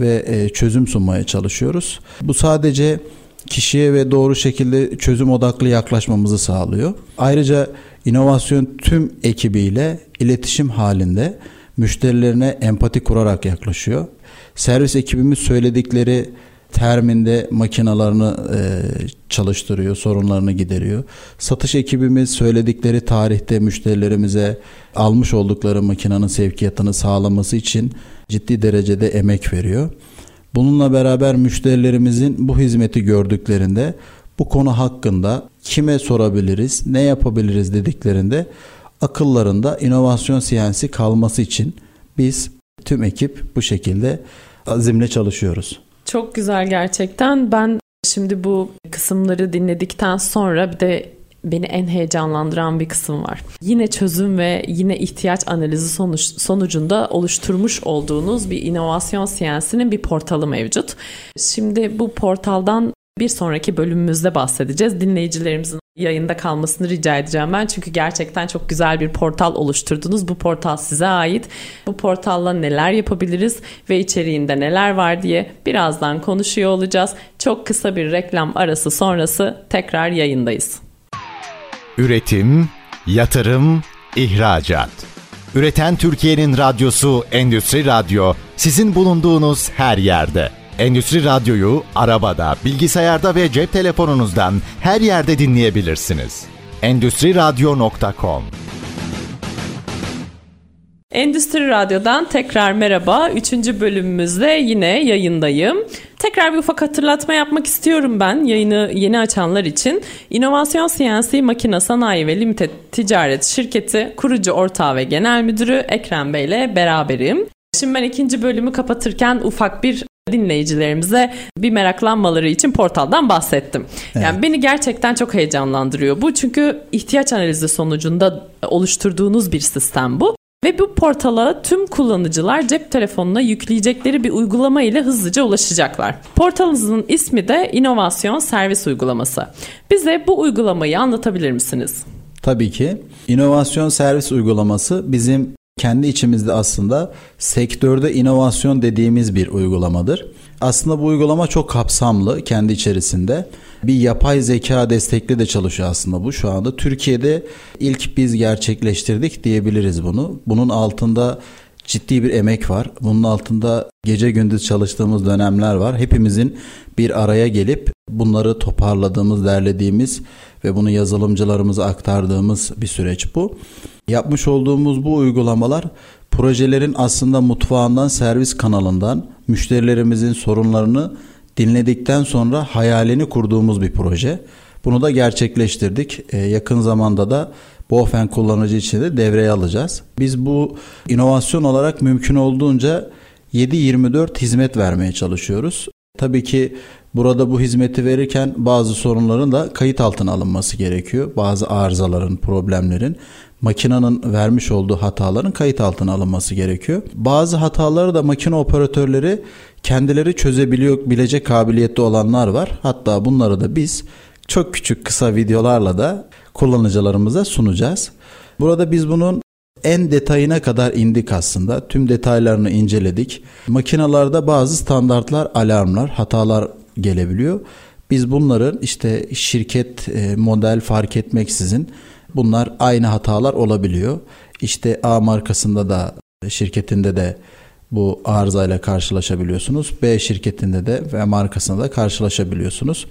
ve e, çözüm sunmaya çalışıyoruz. Bu sadece kişiye ve doğru şekilde çözüm odaklı yaklaşmamızı sağlıyor. Ayrıca inovasyon tüm ekibiyle iletişim halinde müşterilerine empati kurarak yaklaşıyor. Servis ekibimiz söyledikleri terminde makinalarını e, çalıştırıyor, sorunlarını gideriyor. Satış ekibimiz söyledikleri tarihte müşterilerimize almış oldukları makinenin sevkiyatını sağlaması için ciddi derecede emek veriyor. Bununla beraber müşterilerimizin bu hizmeti gördüklerinde bu konu hakkında kime sorabiliriz, ne yapabiliriz dediklerinde akıllarında inovasyon siyansi kalması için biz tüm ekip bu şekilde azimle çalışıyoruz. Çok güzel gerçekten. Ben şimdi bu kısımları dinledikten sonra bir de beni en heyecanlandıran bir kısım var. Yine çözüm ve yine ihtiyaç analizi sonuç, sonucunda oluşturmuş olduğunuz bir inovasyon siyasinin bir portalı mevcut. Şimdi bu portaldan bir sonraki bölümümüzde bahsedeceğiz. Dinleyicilerimizin yayında kalmasını rica edeceğim ben. Çünkü gerçekten çok güzel bir portal oluşturdunuz. Bu portal size ait. Bu portalla neler yapabiliriz ve içeriğinde neler var diye birazdan konuşuyor olacağız. Çok kısa bir reklam arası sonrası tekrar yayındayız. Üretim, yatırım, ihracat. Üreten Türkiye'nin radyosu Endüstri Radyo sizin bulunduğunuz her yerde. Endüstri Radyo'yu arabada, bilgisayarda ve cep telefonunuzdan her yerde dinleyebilirsiniz. Endüstri Radyo.com Endüstri Radyo'dan tekrar merhaba. Üçüncü bölümümüzde yine yayındayım. Tekrar bir ufak hatırlatma yapmak istiyorum ben yayını yeni açanlar için. İnovasyon CNC Makine Sanayi ve Limited Ticaret Şirketi kurucu ortağı ve genel müdürü Ekrem Bey ile beraberim. Şimdi ben ikinci bölümü kapatırken ufak bir dinleyicilerimize bir meraklanmaları için portaldan bahsettim. Evet. Yani beni gerçekten çok heyecanlandırıyor bu çünkü ihtiyaç analizi sonucunda oluşturduğunuz bir sistem bu. Ve bu portala tüm kullanıcılar cep telefonuna yükleyecekleri bir uygulama ile hızlıca ulaşacaklar. Portalınızın ismi de İnovasyon Servis Uygulaması. Bize bu uygulamayı anlatabilir misiniz? Tabii ki. İnovasyon Servis Uygulaması bizim kendi içimizde aslında sektörde inovasyon dediğimiz bir uygulamadır. Aslında bu uygulama çok kapsamlı kendi içerisinde. Bir yapay zeka destekli de çalışıyor aslında bu şu anda. Türkiye'de ilk biz gerçekleştirdik diyebiliriz bunu. Bunun altında ciddi bir emek var. Bunun altında gece gündüz çalıştığımız dönemler var. Hepimizin bir araya gelip bunları toparladığımız, derlediğimiz ve bunu yazılımcılarımıza aktardığımız bir süreç bu. Yapmış olduğumuz bu uygulamalar projelerin aslında mutfağından servis kanalından müşterilerimizin sorunlarını dinledikten sonra hayalini kurduğumuz bir proje. Bunu da gerçekleştirdik. Ee, yakın zamanda da Bofen kullanıcı için de devreye alacağız. Biz bu inovasyon olarak mümkün olduğunca 7-24 hizmet vermeye çalışıyoruz. Tabii ki burada bu hizmeti verirken bazı sorunların da kayıt altına alınması gerekiyor. Bazı arızaların, problemlerin makinenin vermiş olduğu hataların kayıt altına alınması gerekiyor. Bazı hataları da makine operatörleri kendileri çözebiliyor bilecek kabiliyette olanlar var. Hatta bunları da biz çok küçük kısa videolarla da kullanıcılarımıza sunacağız. Burada biz bunun en detayına kadar indik aslında. Tüm detaylarını inceledik. Makinalarda bazı standartlar, alarmlar, hatalar gelebiliyor. Biz bunların işte şirket e, model fark etmeksizin bunlar aynı hatalar olabiliyor. İşte A markasında da şirketinde de bu arızayla karşılaşabiliyorsunuz. B şirketinde de ve markasında da karşılaşabiliyorsunuz.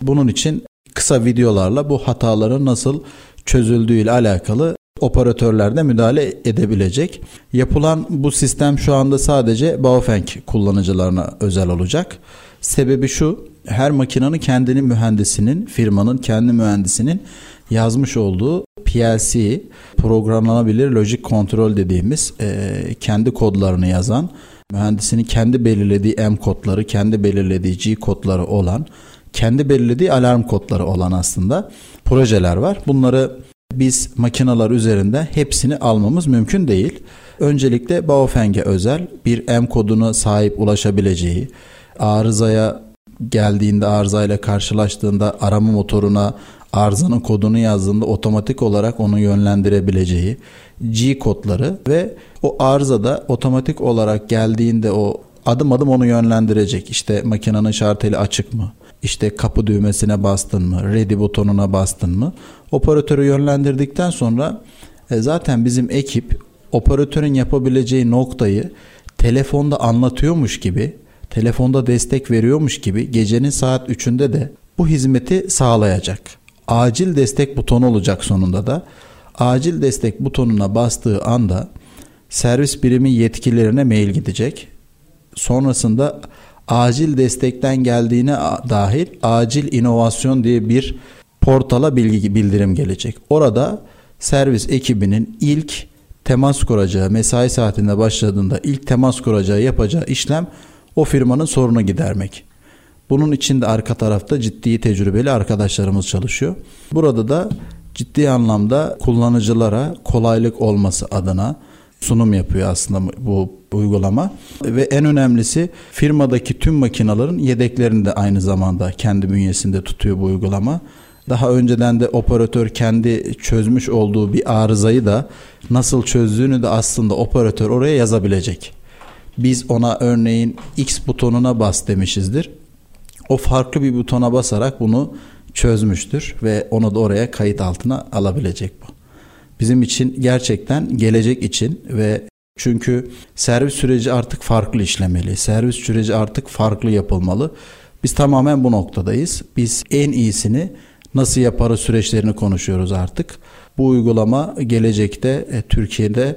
Bunun için kısa videolarla bu hataların nasıl çözüldüğü ile alakalı operatörler de müdahale edebilecek. Yapılan bu sistem şu anda sadece Baofeng kullanıcılarına özel olacak. Sebebi şu, her makinenin kendini mühendisinin, firmanın kendi mühendisinin yazmış olduğu PLC, programlanabilir lojik kontrol dediğimiz e, kendi kodlarını yazan, mühendisinin kendi belirlediği M kodları, kendi belirlediği G kodları olan, kendi belirlediği alarm kodları olan aslında projeler var. Bunları biz makineler üzerinde hepsini almamız mümkün değil. Öncelikle Baofeng'e özel bir M koduna sahip ulaşabileceği, arızaya geldiğinde arızayla karşılaştığında arama motoruna arızanın kodunu yazdığında otomatik olarak onu yönlendirebileceği G kodları ve o arızada otomatik olarak geldiğinde o adım adım onu yönlendirecek. İşte makinenin şarteli açık mı? İşte kapı düğmesine bastın mı? Ready butonuna bastın mı? Operatörü yönlendirdikten sonra e, zaten bizim ekip operatörün yapabileceği noktayı telefonda anlatıyormuş gibi, telefonda destek veriyormuş gibi gecenin saat 3'ünde de bu hizmeti sağlayacak. Acil destek butonu olacak sonunda da. Acil destek butonuna bastığı anda servis birimi yetkililerine mail gidecek. Sonrasında acil destekten geldiğine dahil acil inovasyon diye bir portala bilgi bildirim gelecek. Orada servis ekibinin ilk temas kuracağı mesai saatinde başladığında ilk temas kuracağı yapacağı işlem o firmanın sorunu gidermek. Bunun için de arka tarafta ciddi tecrübeli arkadaşlarımız çalışıyor. Burada da ciddi anlamda kullanıcılara kolaylık olması adına sunum yapıyor aslında bu uygulama ve en önemlisi firmadaki tüm makinaların yedeklerini de aynı zamanda kendi bünyesinde tutuyor bu uygulama. Daha önceden de operatör kendi çözmüş olduğu bir arızayı da nasıl çözdüğünü de aslında operatör oraya yazabilecek. Biz ona örneğin X butonuna bas demişizdir. O farklı bir butona basarak bunu çözmüştür ve onu da oraya kayıt altına alabilecek bu. Bizim için gerçekten gelecek için ve çünkü servis süreci artık farklı işlemeli. Servis süreci artık farklı yapılmalı. Biz tamamen bu noktadayız. Biz en iyisini nasıl yaparız süreçlerini konuşuyoruz artık. Bu uygulama gelecekte e, Türkiye'de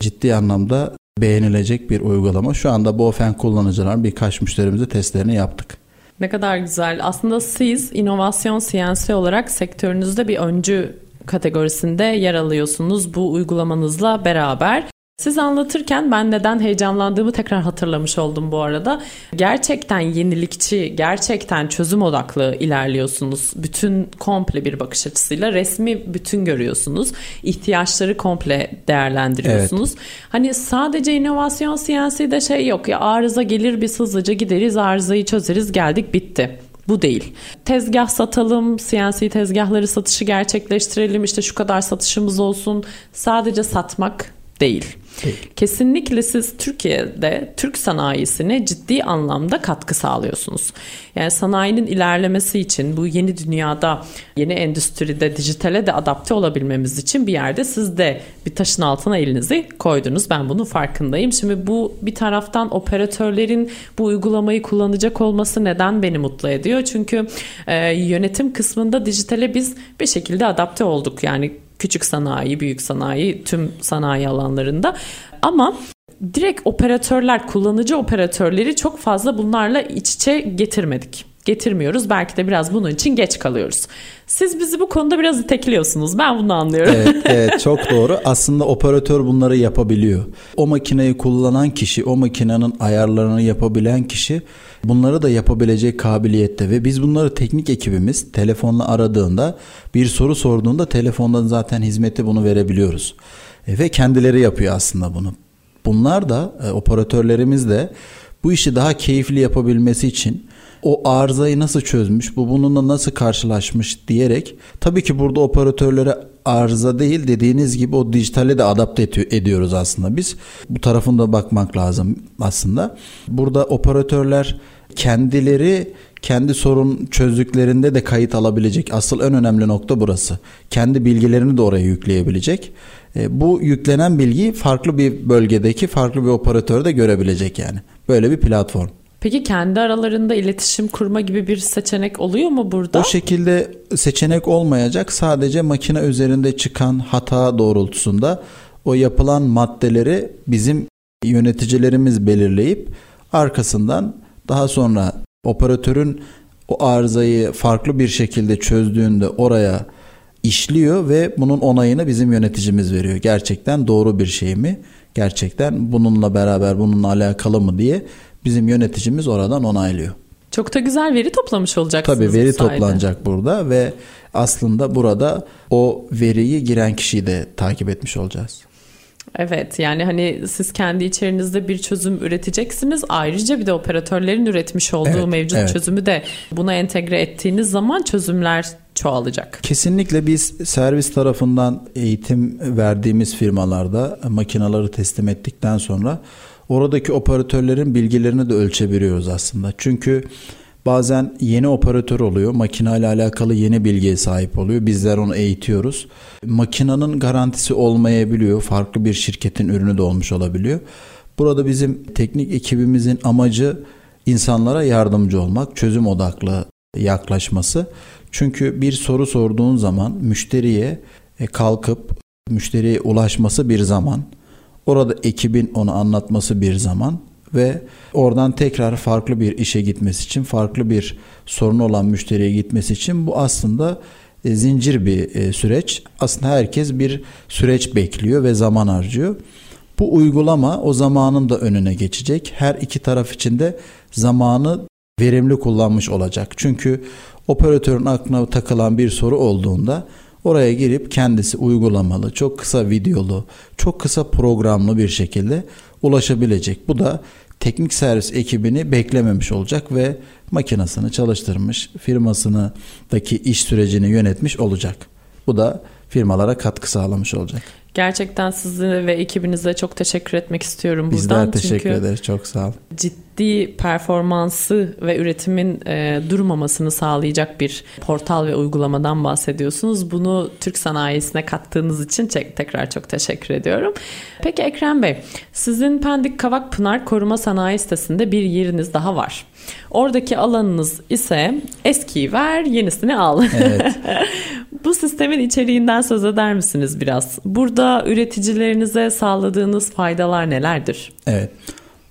ciddi anlamda beğenilecek bir uygulama. Şu anda Bofen kullanıcılar birkaç müşterimize testlerini yaptık. Ne kadar güzel. Aslında siz inovasyon CNC olarak sektörünüzde bir öncü kategorisinde yer alıyorsunuz bu uygulamanızla beraber. Siz anlatırken ben neden heyecanlandığımı tekrar hatırlamış oldum bu arada. Gerçekten yenilikçi, gerçekten çözüm odaklı ilerliyorsunuz. Bütün komple bir bakış açısıyla resmi bütün görüyorsunuz. İhtiyaçları komple değerlendiriyorsunuz. Evet. Hani sadece inovasyon CNC'de şey yok ya arıza gelir biz hızlıca gideriz arızayı çözeriz geldik bitti. Bu değil. Tezgah satalım, CNC tezgahları satışı gerçekleştirelim, işte şu kadar satışımız olsun. Sadece satmak değil. Kesinlikle siz Türkiye'de Türk sanayisine ciddi anlamda katkı sağlıyorsunuz. Yani sanayinin ilerlemesi için bu yeni dünyada, yeni endüstride, dijitale de adapte olabilmemiz için bir yerde siz de bir taşın altına elinizi koydunuz. Ben bunun farkındayım. Şimdi bu bir taraftan operatörlerin bu uygulamayı kullanacak olması neden beni mutlu ediyor? Çünkü e, yönetim kısmında dijitale biz bir şekilde adapte olduk. Yani küçük sanayi, büyük sanayi, tüm sanayi alanlarında. Ama direkt operatörler, kullanıcı operatörleri çok fazla bunlarla iç içe getirmedik. Getirmiyoruz. Belki de biraz bunun için geç kalıyoruz. Siz bizi bu konuda biraz itekliyorsunuz. Ben bunu anlıyorum. Evet, evet çok doğru. Aslında operatör bunları yapabiliyor. O makineyi kullanan kişi, o makinenin ayarlarını yapabilen kişi bunları da yapabilecek kabiliyette ve biz bunları teknik ekibimiz telefonla aradığında bir soru sorduğunda telefondan zaten hizmeti bunu verebiliyoruz. E, ve kendileri yapıyor aslında bunu. Bunlar da e, operatörlerimiz de bu işi daha keyifli yapabilmesi için o arızayı nasıl çözmüş, bu bununla nasıl karşılaşmış diyerek tabii ki burada operatörlere arıza değil dediğiniz gibi o dijitale de adapte ediyoruz aslında biz. Bu tarafında bakmak lazım aslında. Burada operatörler kendileri kendi sorun çözdüklerinde de kayıt alabilecek. Asıl en önemli nokta burası. Kendi bilgilerini de oraya yükleyebilecek. E, bu yüklenen bilgiyi farklı bir bölgedeki farklı bir operatörde görebilecek yani. Böyle bir platform. Peki kendi aralarında iletişim kurma gibi bir seçenek oluyor mu burada? O şekilde seçenek olmayacak. Sadece makine üzerinde çıkan hata doğrultusunda o yapılan maddeleri bizim yöneticilerimiz belirleyip arkasından daha sonra operatörün o arızayı farklı bir şekilde çözdüğünde oraya işliyor ve bunun onayını bizim yöneticimiz veriyor. Gerçekten doğru bir şey mi? Gerçekten bununla beraber bununla alakalı mı diye bizim yöneticimiz oradan onaylıyor. Çok da güzel veri toplamış olacaksınız. Tabii veri toplanacak burada ve aslında burada o veriyi giren kişiyi de takip etmiş olacağız. Evet yani hani siz kendi içerinizde bir çözüm üreteceksiniz. Ayrıca bir de operatörlerin üretmiş olduğu Evet, mevcut evet. çözümü de buna entegre ettiğiniz zaman çözümler çoğalacak. Kesinlikle biz servis tarafından eğitim verdiğimiz firmalarda makinaları teslim ettikten sonra oradaki operatörlerin bilgilerini de ölçebiliyoruz aslında. Çünkü bazen yeni operatör oluyor, makina ile alakalı yeni bilgiye sahip oluyor. Bizler onu eğitiyoruz. Makinanın garantisi olmayabiliyor, farklı bir şirketin ürünü de olmuş olabiliyor. Burada bizim teknik ekibimizin amacı insanlara yardımcı olmak, çözüm odaklı yaklaşması. Çünkü bir soru sorduğun zaman müşteriye e, kalkıp müşteriye ulaşması bir zaman, orada ekibin onu anlatması bir zaman ve oradan tekrar farklı bir işe gitmesi için, farklı bir sorun olan müşteriye gitmesi için bu aslında e, zincir bir e, süreç. Aslında herkes bir süreç bekliyor ve zaman harcıyor. Bu uygulama o zamanın da önüne geçecek. Her iki taraf için de zamanı verimli kullanmış olacak. Çünkü operatörün aklına takılan bir soru olduğunda oraya girip kendisi uygulamalı, çok kısa videolu, çok kısa programlı bir şekilde ulaşabilecek. Bu da teknik servis ekibini beklememiş olacak ve makinasını çalıştırmış, firmasını daki iş sürecini yönetmiş olacak. Bu da firmalara katkı sağlamış olacak. Gerçekten size ve ekibinize çok teşekkür etmek istiyorum buradan. Bizler teşekkür ederiz. Çok sağ olun. ciddi performansı ve üretimin e, durmamasını sağlayacak bir portal ve uygulamadan bahsediyorsunuz. Bunu Türk sanayisine kattığınız için tekrar çok teşekkür ediyorum. Peki Ekrem Bey, sizin Pendik Kavak Pınar Koruma Sanayi sitesinde bir yeriniz daha var. Oradaki alanınız ise eskiyi ver, yenisini al. Evet. Bu sistemin içeriğinden söz eder misiniz biraz? Burada üreticilerinize sağladığınız faydalar nelerdir? Evet.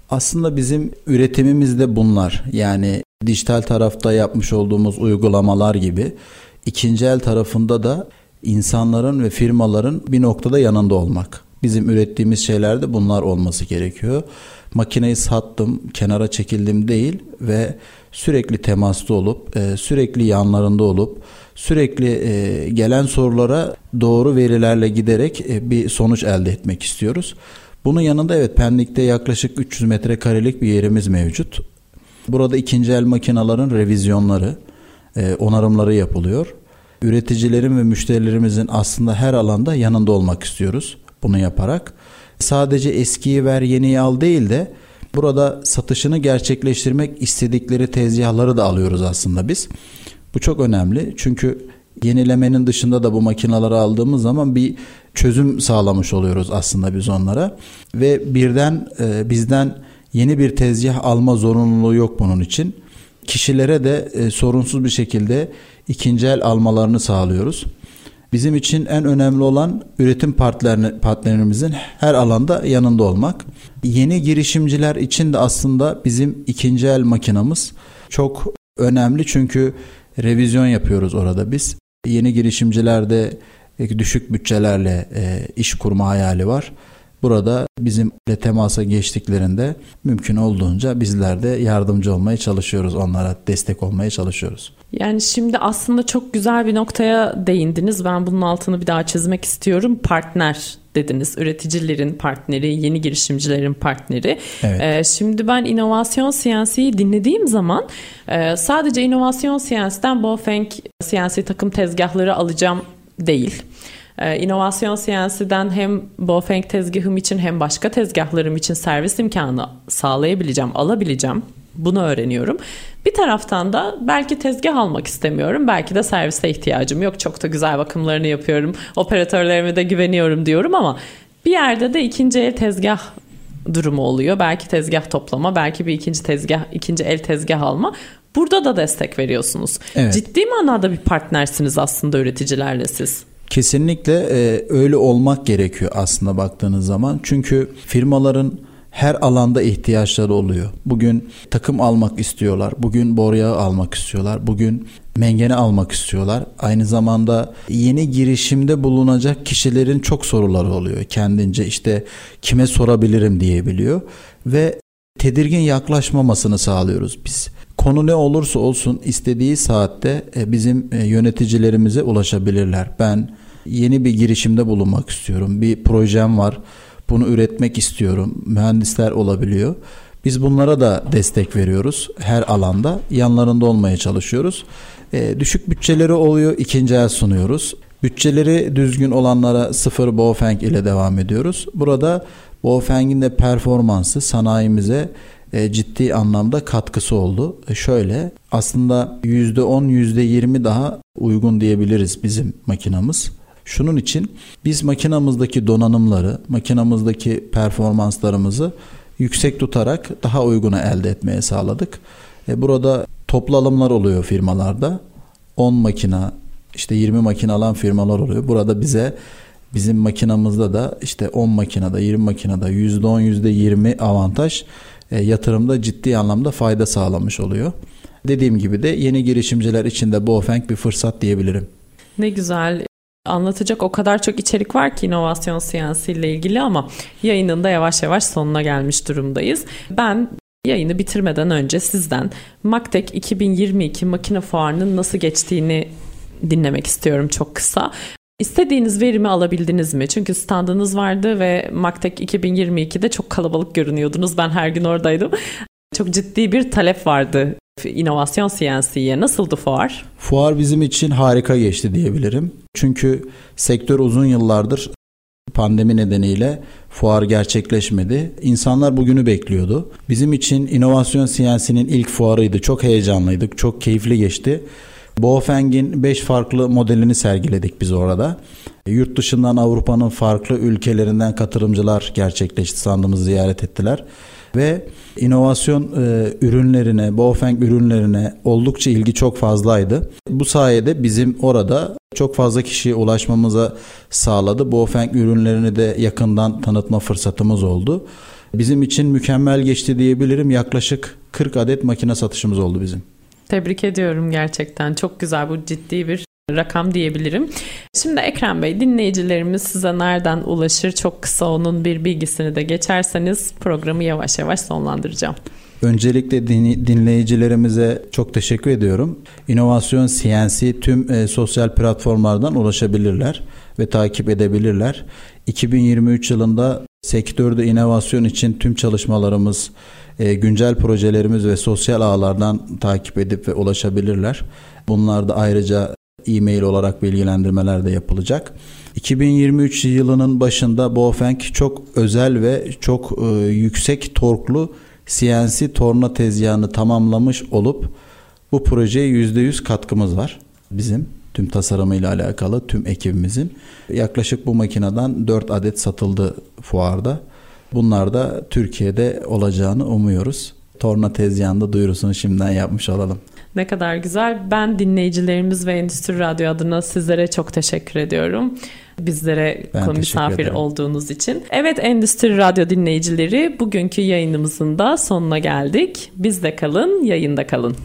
Aslında bizim üretimimiz de bunlar. Yani dijital tarafta yapmış olduğumuz uygulamalar gibi ikinci el tarafında da insanların ve firmaların bir noktada yanında olmak. Bizim ürettiğimiz şeylerde bunlar olması gerekiyor. Makineyi sattım, kenara çekildim değil ve sürekli temasta olup, e, sürekli yanlarında olup, sürekli e, gelen sorulara doğru verilerle giderek e, bir sonuç elde etmek istiyoruz. Bunun yanında evet Pendik'te yaklaşık 300 metrekarelik bir yerimiz mevcut. Burada ikinci el makinaların revizyonları, e, onarımları yapılıyor. Üreticilerin ve müşterilerimizin aslında her alanda yanında olmak istiyoruz bunu yaparak. Sadece eskiyi ver yeniyi al değil de burada satışını gerçekleştirmek istedikleri tezgahları da alıyoruz aslında biz. Bu çok önemli çünkü yenilemenin dışında da bu makinaları aldığımız zaman bir çözüm sağlamış oluyoruz aslında biz onlara ve birden e, bizden yeni bir tezgah alma zorunluluğu yok bunun için. Kişilere de e, sorunsuz bir şekilde ikinci el almalarını sağlıyoruz. Bizim için en önemli olan üretim partner, partnerimizin her alanda yanında olmak. Yeni girişimciler için de aslında bizim ikinci el makinamız çok önemli çünkü revizyon yapıyoruz orada biz. Yeni girişimcilerde düşük bütçelerle e, iş kurma hayali var. Burada bizimle temasa geçtiklerinde mümkün olduğunca bizler de yardımcı olmaya çalışıyoruz. Onlara destek olmaya çalışıyoruz. Yani şimdi aslında çok güzel bir noktaya değindiniz. Ben bunun altını bir daha çizmek istiyorum. Partner dediniz. Üreticilerin partneri, yeni girişimcilerin partneri. Evet. Ee, şimdi ben inovasyon CNC'yi dinlediğim zaman e, sadece inovasyon CNC'den Bofeng CNC takım tezgahları alacağım değil. Ee, İnovasyon CNC'den hem Bofeng tezgahım için hem başka tezgahlarım için servis imkanı sağlayabileceğim, alabileceğim. Bunu öğreniyorum. Bir taraftan da belki tezgah almak istemiyorum. Belki de servise ihtiyacım yok. Çok da güzel bakımlarını yapıyorum. Operatörlerime de güveniyorum diyorum ama bir yerde de ikinci el tezgah durumu oluyor. Belki tezgah toplama, belki bir ikinci tezgah, ikinci el tezgah alma. Burada da destek veriyorsunuz. Evet. Ciddi manada bir partnersiniz aslında üreticilerle siz. Kesinlikle e, öyle olmak gerekiyor aslında baktığınız zaman. Çünkü firmaların her alanda ihtiyaçları oluyor. Bugün takım almak istiyorlar. Bugün boruyağı almak istiyorlar. Bugün mengene almak istiyorlar. Aynı zamanda yeni girişimde bulunacak kişilerin çok soruları oluyor. Kendince işte kime sorabilirim diyebiliyor ve tedirgin yaklaşmamasını sağlıyoruz biz. Konu ne olursa olsun istediği saatte e, bizim e, yöneticilerimize ulaşabilirler. Ben yeni bir girişimde bulunmak istiyorum. Bir projem var. Bunu üretmek istiyorum. Mühendisler olabiliyor. Biz bunlara da destek veriyoruz her alanda. Yanlarında olmaya çalışıyoruz. E, düşük bütçeleri oluyor, ikinci el sunuyoruz. Bütçeleri düzgün olanlara sıfır Bofeng ile devam ediyoruz. Burada Bofeng'in de performansı sanayimize ciddi anlamda katkısı oldu. E, şöyle aslında %10 %20 daha uygun diyebiliriz bizim makinamız. Şunun için biz makinamızdaki donanımları, makinamızdaki performanslarımızı yüksek tutarak daha uygunu elde etmeye sağladık. E, burada toplu oluyor firmalarda. 10 makina, işte 20 makine alan firmalar oluyor. Burada bize bizim makinamızda da işte 10 makinede, 20 makinede %10, %20 avantaj e, yatırımda ciddi anlamda fayda sağlamış oluyor. Dediğim gibi de yeni girişimciler için de Bofeng bir fırsat diyebilirim. Ne güzel anlatacak o kadar çok içerik var ki inovasyon ile ilgili ama yayının da yavaş yavaş sonuna gelmiş durumdayız. Ben yayını bitirmeden önce sizden Maktek 2022 makine fuarının nasıl geçtiğini dinlemek istiyorum çok kısa. İstediğiniz verimi alabildiniz mi? Çünkü standınız vardı ve Maktek 2022'de çok kalabalık görünüyordunuz. Ben her gün oradaydım. Çok ciddi bir talep vardı inovasyon CNC'ye. Nasıldı fuar? Fuar bizim için harika geçti diyebilirim. Çünkü sektör uzun yıllardır pandemi nedeniyle fuar gerçekleşmedi. İnsanlar bugünü bekliyordu. Bizim için inovasyon CNC'nin ilk fuarıydı. Çok heyecanlıydık. Çok keyifli geçti. Bofeng'in 5 farklı modelini sergiledik biz orada. Yurt dışından Avrupa'nın farklı ülkelerinden katılımcılar gerçekleşti. Standımızı ziyaret ettiler. Ve inovasyon e, ürünlerine, Bofeng ürünlerine oldukça ilgi çok fazlaydı. Bu sayede bizim orada çok fazla kişiye ulaşmamıza sağladı. Bofeng ürünlerini de yakından tanıtma fırsatımız oldu. Bizim için mükemmel geçti diyebilirim. Yaklaşık 40 adet makine satışımız oldu bizim. Tebrik ediyorum gerçekten. Çok güzel bu ciddi bir rakam diyebilirim. Şimdi Ekrem Bey dinleyicilerimiz size nereden ulaşır? Çok kısa onun bir bilgisini de geçerseniz programı yavaş yavaş sonlandıracağım. Öncelikle dinleyicilerimize çok teşekkür ediyorum. İnovasyon CNC tüm e, sosyal platformlardan ulaşabilirler ve takip edebilirler. 2023 yılında sektörde inovasyon için tüm çalışmalarımız, e, güncel projelerimiz ve sosyal ağlardan takip edip ve ulaşabilirler. Bunlar da ayrıca e-mail olarak bilgilendirmeler de yapılacak. 2023 yılının başında Bofeng çok özel ve çok e, yüksek torklu CNC torna tezgahını tamamlamış olup bu projeye %100 katkımız var bizim tüm tasarımıyla alakalı tüm ekibimizin. Yaklaşık bu makineden 4 adet satıldı fuarda. Bunlar da Türkiye'de olacağını umuyoruz. Torna tezgahında duyurusunu şimdiden yapmış olalım. Ne kadar güzel. Ben dinleyicilerimiz ve Endüstri Radyo adına sizlere çok teşekkür ediyorum. Bizlere ben konu misafir olduğunuz için. Evet Endüstri Radyo dinleyicileri bugünkü yayınımızın da sonuna geldik. Bizde kalın, yayında kalın.